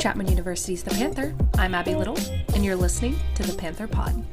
Chapman University's The Panther. I'm Abby Little, and you're listening to The Panther Pod.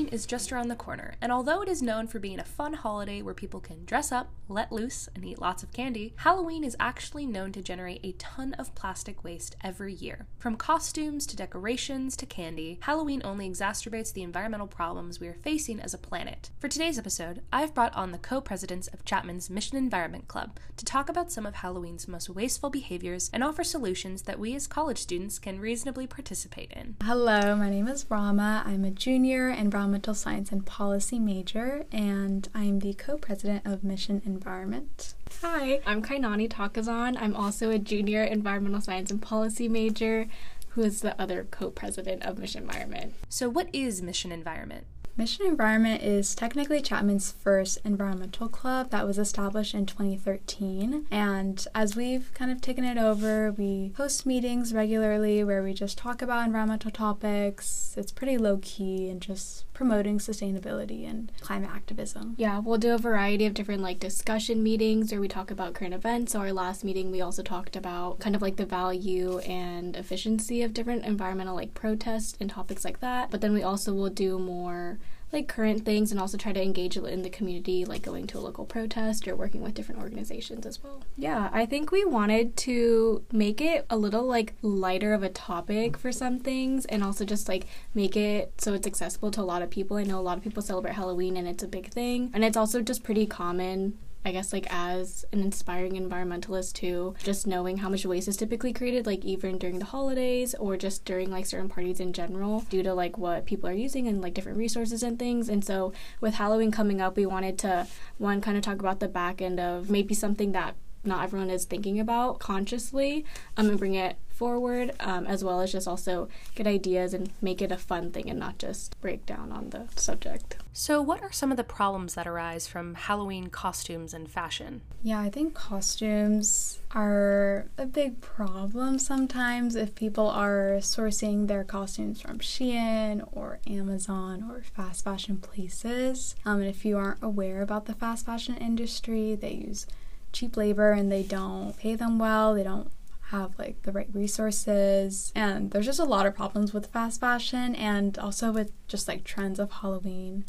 Halloween is just around the corner, and although it is known for being a fun holiday where people can dress up, let loose, and eat lots of candy, Halloween is actually known to generate a ton of plastic waste every year. From costumes to decorations to candy, Halloween only exacerbates the environmental problems we are facing as a planet. For today's episode, I've brought on the co presidents of Chapman's Mission Environment Club to talk about some of Halloween's most wasteful behaviors and offer solutions that we as college students can reasonably participate in. Hello, my name is Rama. I'm a junior environmental science and policy major, and I'm the co president of Mission Environment. Hi, I'm Kainani Takazan. I'm also a junior environmental science and policy major, who is the other co president of Mission Environment. So, what is Mission Environment? Mission Environment is technically Chapman's first environmental club that was established in 2013. And as we've kind of taken it over, we host meetings regularly where we just talk about environmental topics. It's pretty low key and just promoting sustainability and climate activism. Yeah, we'll do a variety of different like discussion meetings where we talk about current events. So our last meeting we also talked about kind of like the value and efficiency of different environmental like protests and topics like that. But then we also will do more like current things and also try to engage in the community, like going to a local protest or working with different organizations as well. Yeah, I think we wanted to make it a little like lighter of a topic for some things and also just like make it so it's accessible to a lot of people. I know a lot of people celebrate Halloween and it's a big thing, and it's also just pretty common I guess like as an inspiring environmentalist too, just knowing how much waste is typically created, like even during the holidays or just during like certain parties in general, due to like what people are using and like different resources and things. And so with Halloween coming up, we wanted to one kind of talk about the back end of maybe something that not everyone is thinking about consciously um, and bring it forward, um, as well as just also get ideas and make it a fun thing and not just break down on the subject. So, what are some of the problems that arise from Halloween costumes and fashion? Yeah, I think costumes are a big problem sometimes if people are sourcing their costumes from Shein or Amazon or fast fashion places. Um, and if you aren't aware about the fast fashion industry, they use cheap labor and they don't pay them well. They don't have like the right resources. And there's just a lot of problems with fast fashion and also with just like trends of Halloween.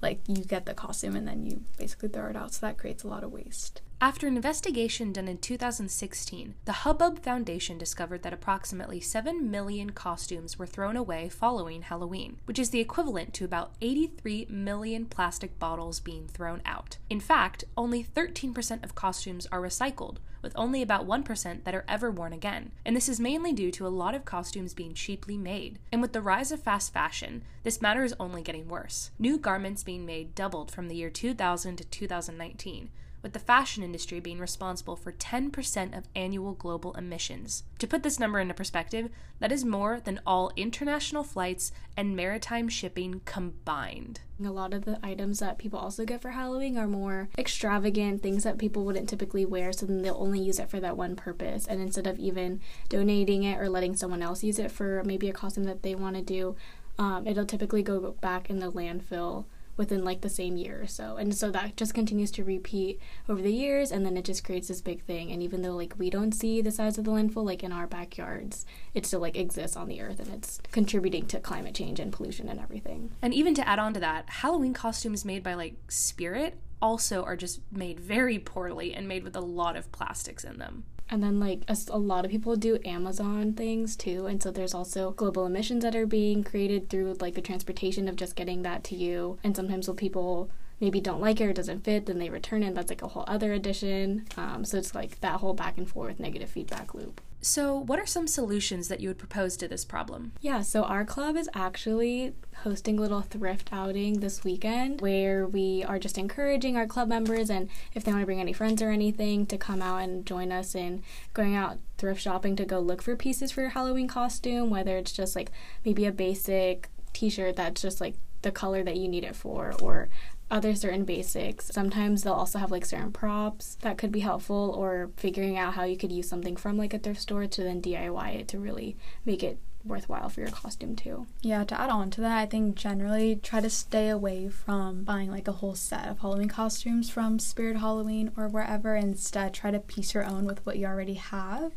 Like you get the costume and then you basically throw it out. So that creates a lot of waste. After an investigation done in 2016, the Hubbub Foundation discovered that approximately 7 million costumes were thrown away following Halloween, which is the equivalent to about 83 million plastic bottles being thrown out. In fact, only 13% of costumes are recycled, with only about 1% that are ever worn again. And this is mainly due to a lot of costumes being cheaply made. And with the rise of fast fashion, this matter is only getting worse. New garments being made doubled from the year 2000 to 2019 with the fashion industry being responsible for 10% of annual global emissions. To put this number into perspective, that is more than all international flights and maritime shipping combined. A lot of the items that people also get for Halloween are more extravagant, things that people wouldn't typically wear, so then they'll only use it for that one purpose. And instead of even donating it or letting someone else use it for maybe a costume that they want to do, um, it'll typically go back in the landfill within like the same year or so. And so that just continues to repeat over the years and then it just creates this big thing. And even though like we don't see the size of the landfill like in our backyards, it still like exists on the earth and it's contributing to climate change and pollution and everything. And even to add on to that, Halloween costumes made by like Spirit also are just made very poorly and made with a lot of plastics in them. And then, like, a, a, lot of people do Amazon things too. And so there's also global emissions that are being created through, like, the transportation of just getting that to you. And sometimes when people maybe don't like it or doesn't fit, then they return it. That's like a whole other addition. Um, so it's like that whole back and forth negative feedback loop. So, what are some solutions that you would propose to this problem? Yeah, so our club is actually hosting a little thrift outing this weekend where we are just encouraging our club members and if they want to bring any friends or anything to come out and join us in going out thrift shopping to go look for pieces for your Halloween costume, whether it's just like maybe a basic t shirt that's just like the color that you need it for or other certain basics. Sometimes they'll also have like certain props that could be helpful or figuring out how you could use something from like a thrift store to then DIY it to really make it worthwhile for your costume too. Yeah, to add on to that, I think generally try to stay away from buying like a whole set of Halloween costumes from Spirit Halloween or wherever. Instead, try to piece your own with what you already have.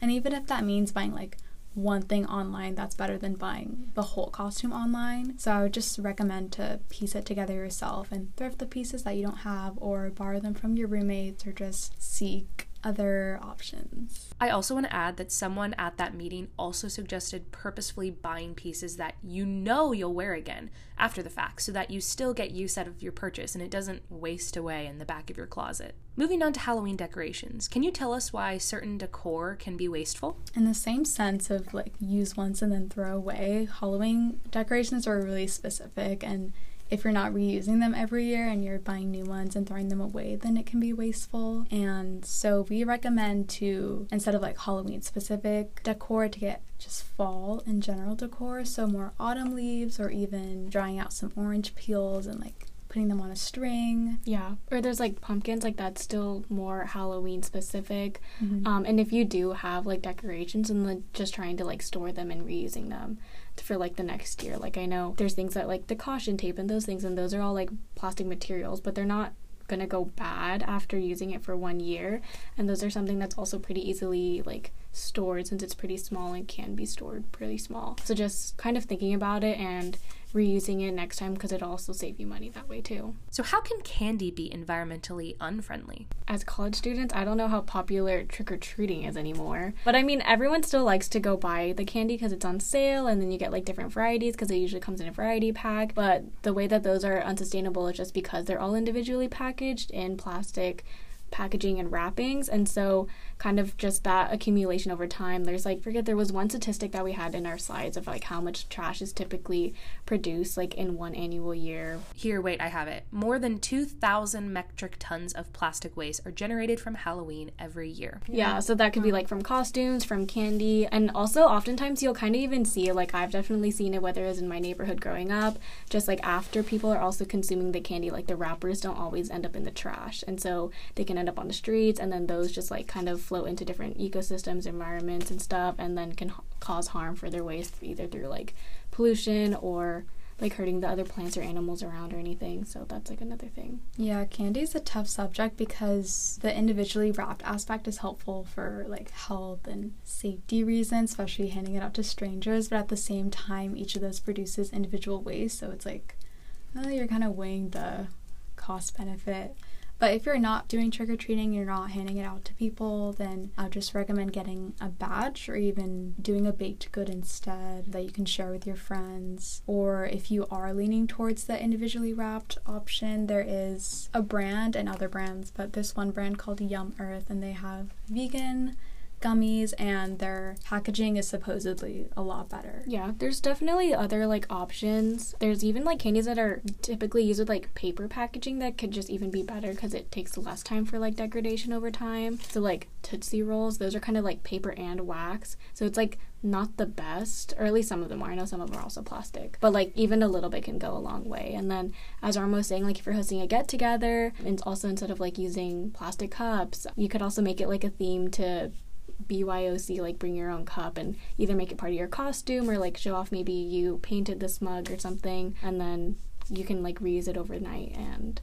And even if that means buying like one thing online, that's better than buying the whole costume online. So I would just recommend to piece it together yourself and thrift the pieces that you don't have or borrow them from your roommates or just seek other options. I also want to add that someone at that meeting also suggested purposefully buying pieces that you know you'll wear again after the fact so that you still get use out of your purchase and it doesn't waste away in the back of your closet. Moving on to Halloween decorations, can you tell us why certain decor can be wasteful? In the same sense of like use once and then throw away, Halloween decorations are really specific and if you're not reusing them every year and you're buying new ones and throwing them away, then it can be wasteful. And so we recommend to, instead of like Halloween specific decor, to get just fall and general decor. So more autumn leaves or even drying out some orange peels and like putting them on a string. Yeah, or there's like pumpkins, like that's still more Halloween specific. Mm-hmm. Um, and if you do have like decorations and then just trying to like store them and reusing them for like the next year. Like I know there's things that like the caution tape and those things, and those are all like plastic materials, but they're not gonna go bad after using it for one year. And those are something that's also pretty easily like stored since it's pretty small and can be stored pretty small. So just kind of thinking about it and reusing it next time because it'll also save you money that way too. So, how can candy be environmentally unfriendly? As college students, I don't know how popular trick or treating is anymore. But I mean, everyone still likes to go buy the candy because it's on sale and then you get like different varieties because it usually comes in a variety pack. But the way that those are unsustainable is just because they're all individually packaged in plastic packaging and wrappings. And so kind of just that accumulation over time there's like forget there was one statistic that we had in our slides of like how much trash is typically produced like in one annual year. Here wait i have it. More than 2000 metric tons of plastic waste are generated from halloween every year. Yeah so that could be mm. like from costumes from candy and also oftentimes you'll kind of even see like i've definitely seen it whether it's in my neighborhood growing up just like after people are also consuming the candy like the wrappers don't always end up in the trash. And so they can end up on the streets and then those just like kind of flow into different ecosystems environments and stuff and then can h- cause harm for their waste either through like pollution or like hurting the other plants or animals around or anything so that's like another thing Yeah, candy is a tough subject because the individually wrapped aspect is helpful for like health and safety reasons, especially handing it out to strangers. But at the same time, each of those produces individual waste, so it's like oh, you're kind of weighing the cost benefit. But if you're not doing trick or treating, you're not handing it out to people, then I would just recommend getting a badge or even doing a baked good instead that you can share with your friends. Or if you are leaning towards the individually wrapped option, there is a brand and other brands, but this one brand called Yum Earth, and they have vegan gummies and their packaging is supposedly a lot better. Yeah, there's definitely other like options. There's even like candies that are typically used with like paper packaging that could just even be better because it takes less time for like degradation over time. So like Tootsie Rolls, those are kind of like paper and wax. So it's like not the best, or at least some of them are. I know some of them are also plastic, but like even a little bit can go a long way. And then, as Armo was saying, like if you're hosting a get together, and also instead of like using plastic cups, you could also make it like a theme to BYOC, like bring your own cup and either make it part of your costume or like show off maybe you painted this mug or something, and then you can like reuse it overnight and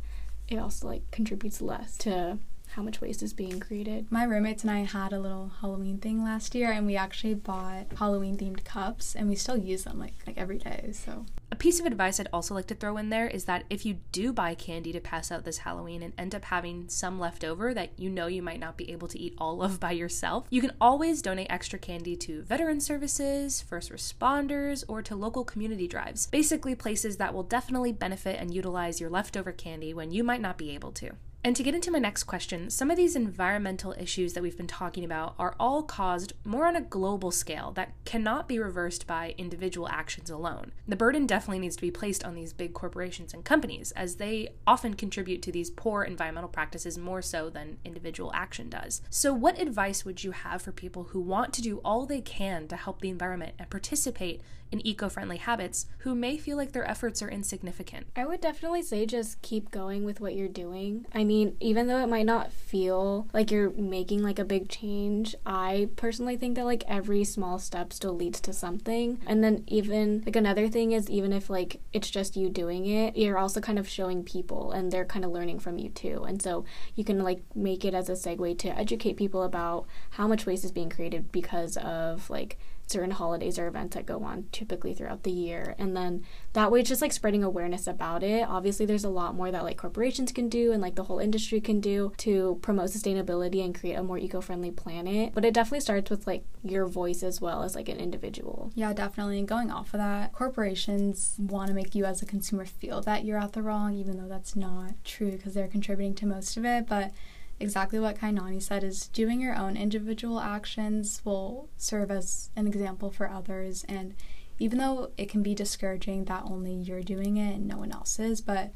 it also like contributes less to how much waste is being created. My roommates and I had a little Halloween thing last year and we actually bought Halloween themed cups and we still use them like like every day. So A piece of advice I'd also like to throw in there is that if you do buy candy to pass out this Halloween and end up having some left over that you know you might not be able to eat all of by yourself, you can always donate extra candy to veteran services, first responders, or to local community drives. Basically, places that will definitely benefit and utilize your leftover candy when you might not be able to. And to get into my next question, some of these environmental issues that we've been talking about are all caused more on a global scale that cannot be reversed by individual actions alone. The burden definitely needs to be placed on these big corporations and companies, as they often contribute to these poor environmental practices more so than individual action does. So, what advice would you have for people who want to do all they can to help the environment and participate in eco friendly habits who may feel like their efforts are insignificant? I would definitely say just keep going with what you're doing. I mean, even though it might not feel like you're making like a big change, I personally think that like every small step still leads to something. And then even like another thing is even if like it's just you doing it, you're also kind of showing people and they're kind of learning from you too. And so you can like make it as a segue to educate people about how much waste is being created because of like certain holidays or events that go on typically throughout the year. And then that way just like spreading awareness about it. Obviously there's a lot more that like corporations can do and like the whole industry can do to promote sustainability and create a more eco-friendly planet. But it definitely starts with like your voice as well as like an individual. Yeah definitely. And going off of that corporations want to make you as a consumer feel that you're at the wrong even though that's not true because they're contributing to most of it. But exactly what Kainani said is doing your own individual actions will serve as an example for others. And even though it can be discouraging that only you're doing it and no one else is but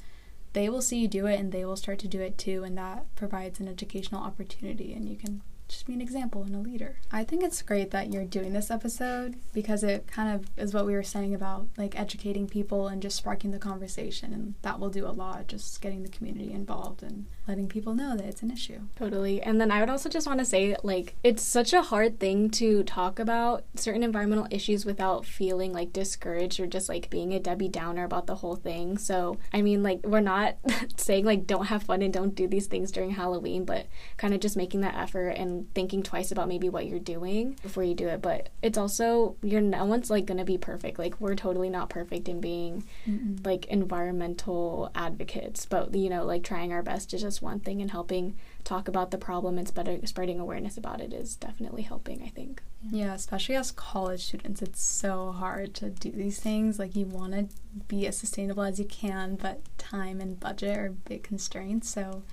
they will see you do it and they will start to do it too. And that provides an educational opportunity and you can just be an example and a leader. I think it's great that you're doing this episode because it kind of is what we were saying about like educating people and just sparking the conversation and that will do a lot just getting the community involved and letting people know that it's an issue. Totally. And then I would also just want to say like it's such a hard thing to talk about certain environmental issues without feeling like discouraged or just like being a Debbie Downer about the whole thing. So, I mean like we're not saying like don't have fun and don't do these things during Halloween, but kind of just making that effort and thinking twice about maybe what you're doing before you do it. But it's also you're no one's like gonna be perfect. Like we're totally not perfect in being Mm-mm. like environmental advocates, but you know, like trying our best is just one thing, and helping talk about the problem and spread, spreading awareness about it is definitely helping. I think. Yeah, especially as college students, it's so hard to do these things. Like you want to be as sustainable as you can, but time and budget are big constraints. So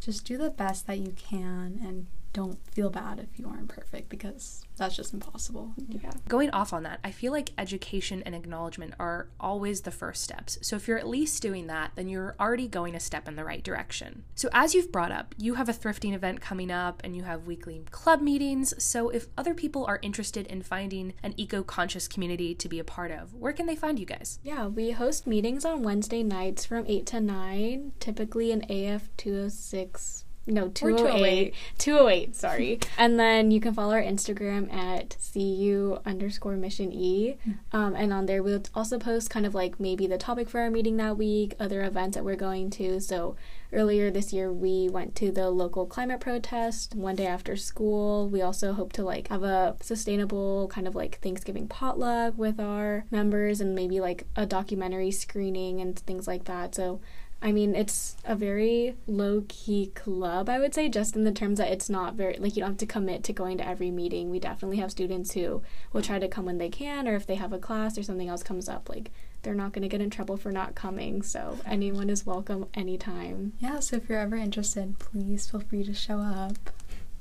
just do the best that you can and don't feel bad if you aren't perfect because that's just impossible. Yeah. Going off on that, I feel like education and acknowledgement are always the first steps. So if you're at least doing that, then you're already going a step in the right direction. So as you've brought up, you have a thrifting event coming up and you have weekly club meetings. So if other people are interested in finding an eco-conscious community to be a part of, where can they find you guys? Yeah, we host meetings on Wednesday nights from 8 to 9, typically in AF 206 no 208 208 sorry. And then you can follow our instagram at cu underscore mission e. Hmm. um, and on there we'll also post kind of like maybe the topic for our meeting that week other events that we're going to. So earlier this year we went to the local climate protest one day after school. We also hope to like have a sustainable kind of like thanksgiving potluck with our members and maybe like a documentary screening and things like that. So I mean, it's a very low key club, I would say, just in the terms that it's not very, like, you don't have to commit to going to every meeting. We definitely have students who will try to come when they can, or if they have a class or something else comes up, like, they're not going to get in trouble for not coming. So, anyone is welcome anytime. Yeah, so if you're ever interested, please feel free to show up.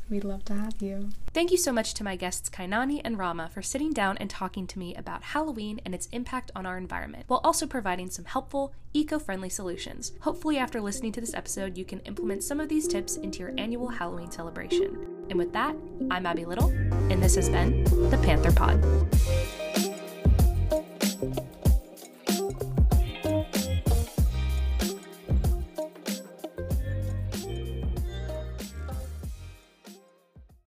We'd love to have you. Thank you so much to my guests Kainani and Rama for sitting down and talking to me about Halloween and its impact on our environment, while also providing some helpful, eco friendly solutions. Hopefully, after listening to this episode, you can implement some of these tips into your annual Halloween celebration. And with that, I'm Abby Little, and this has been the Panther Pod.